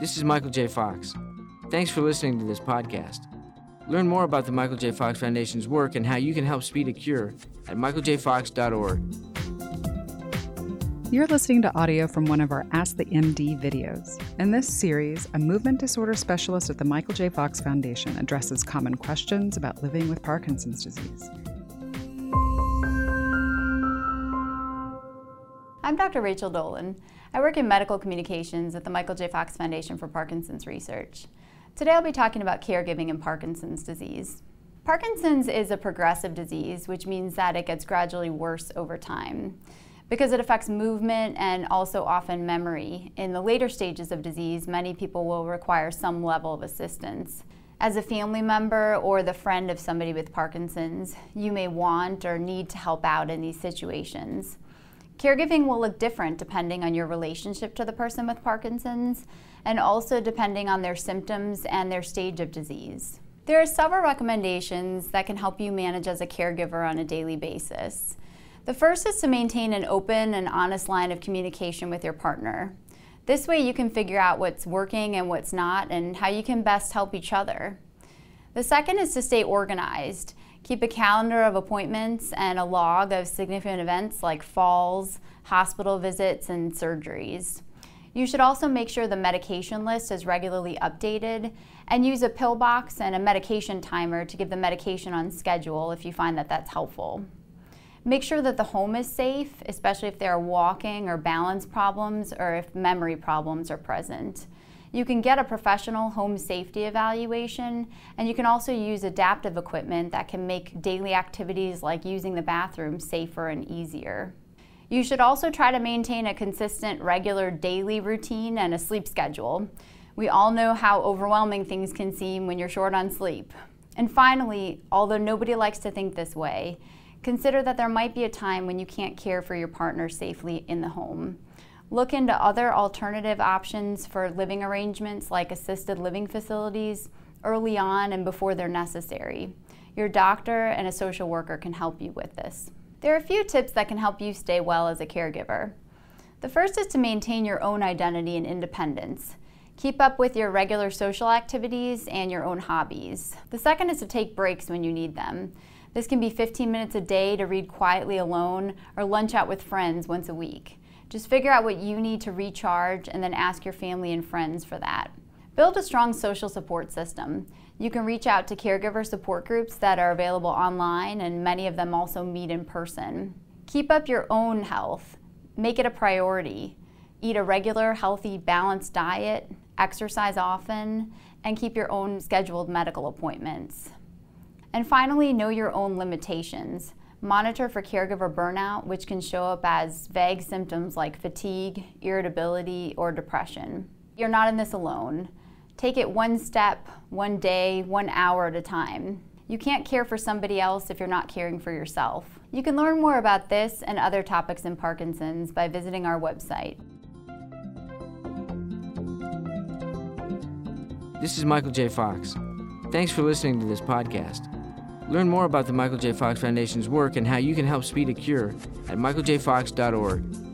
This is Michael J. Fox. Thanks for listening to this podcast. Learn more about the Michael J. Fox Foundation's work and how you can help speed a cure at michaeljfox.org. You're listening to audio from one of our Ask the MD videos. In this series, a movement disorder specialist at the Michael J. Fox Foundation addresses common questions about living with Parkinson's disease. I'm Dr. Rachel Dolhun. I work in medical communications at the Michael J. Fox Foundation for Parkinson's Research. Today I'll be talking about caregiving in Parkinson's disease. Parkinson's is a progressive disease, which means that it gets gradually worse over time. Because it affects movement and also often memory, in the later stages of disease, many people will require some level of assistance. As a family member or the friend of somebody with Parkinson's, you may want or need to help out in these situations. Caregiving will look different depending on your relationship to the person with Parkinson's and also depending on their symptoms and their stage of disease. There are several recommendations that can help you manage as a caregiver on a daily basis. The first is to maintain an open and honest line of communication with your partner. This way, you can figure out what's working and what's not and how you can best help each other. The second is to stay organized. Keep a calendar of appointments and a log of significant events like falls, hospital visits, and surgeries. You should also make sure the medication list is regularly updated and use a pill box and a medication timer to give the medication on schedule if you find that that's helpful. Make sure that the home is safe, especially if there are walking or balance problems or if memory problems are present. You can get a professional home safety evaluation, and you can also use adaptive equipment that can make daily activities like using the bathroom safer and easier. You should also try to maintain a consistent, regular daily routine and a sleep schedule. We all know how overwhelming things can seem when you're short on sleep. And finally, although nobody likes to think this way, consider that there might be a time when you can't care for your partner safely in the home. Look into other alternative options for living arrangements like assisted living facilities early on and before they're necessary. Your doctor and a social worker can help you with this. There are a few tips that can help you stay well as a caregiver. The first is to maintain your own identity and independence. Keep up with your regular social activities and your own hobbies. The second is to take breaks when you need them. This can be 15 minutes a day to read quietly alone or lunch out with friends once a week. Just figure out what you need to recharge and then ask your family and friends for that. Build a strong social support system. You can reach out to caregiver support groups that are available online, and many of them also meet in person. Keep up your own health. Make it a priority. Eat a regular, healthy, balanced diet, exercise often, and keep your own scheduled medical appointments. And finally, know your own limitations. Monitor for caregiver burnout, which can show up as vague symptoms like fatigue, irritability, or depression. You're not in this alone. Take it one step, one day, one hour at a time. You can't care for somebody else if you're not caring for yourself. You can learn more about this and other topics in Parkinson's by visiting our website. This is Michael J. Fox. Thanks for listening to this podcast. Learn more about the Michael J. Fox Foundation's work and how you can help speed a cure at michaeljfox.org.